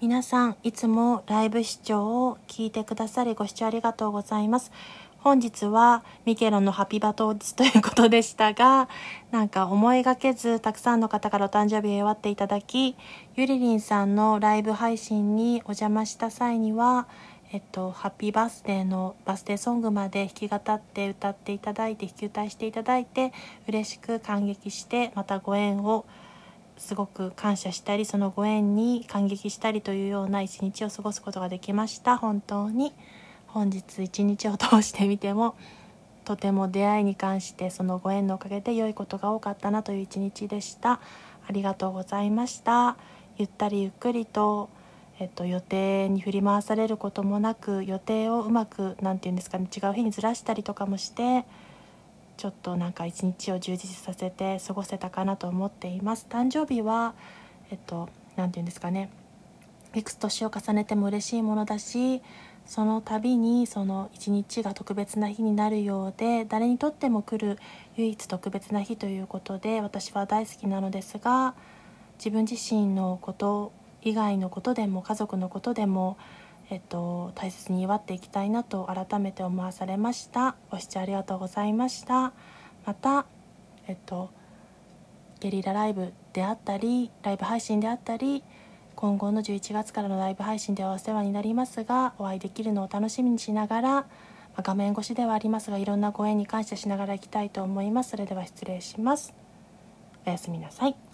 皆さんいつもライブ視聴を聞いてくださりご視聴ありがとうございます。本日はミケロンのハピバ当日ということでしたがなんか思いがけずたくさんの方からお誕生日を祝っていただきゆりりんさんのライブ配信にお邪魔した際にはえっと、ハッピーバースデーのバースデーソングまで弾き語って歌っていただいて弾き歌いしていただいて嬉しく感激してまたご縁をすごく感謝したりそのご縁に感激したりというような一日を過ごすことができました。本当に。本日一日を通してみてもとても出会いに関してそのご縁のおかげで良いことが多かったなという一日でした。ありがとうございました。ゆったりゆっくりとえっと、予定に振り回されることもなく予定をうまく何て言うんですかね違う日にずらしたりとかもしてちょっとなんか一日を充実させて過ごせたかなと思っています。誕生日はえっと何て言うんですかね。いくつ年を重ねても嬉しいものだしその度にその一日が特別な日になるようで誰にとっても来る唯一特別な日ということで私は大好きなのですが自分自身のこと以外のことでも家族のことでもえっと、大切に祝っていきたいなと改めて思わされました。ご視聴ありがとうございました。またえっとゲリラライブであったりライブ配信であったり今後の11月からのライブ配信ではお世話になりますがお会いできるのを楽しみにしながら、ま、画面越しではありますがいろんなご縁に感謝しながらいきたいと思います。それでは失礼します。おやすみなさい。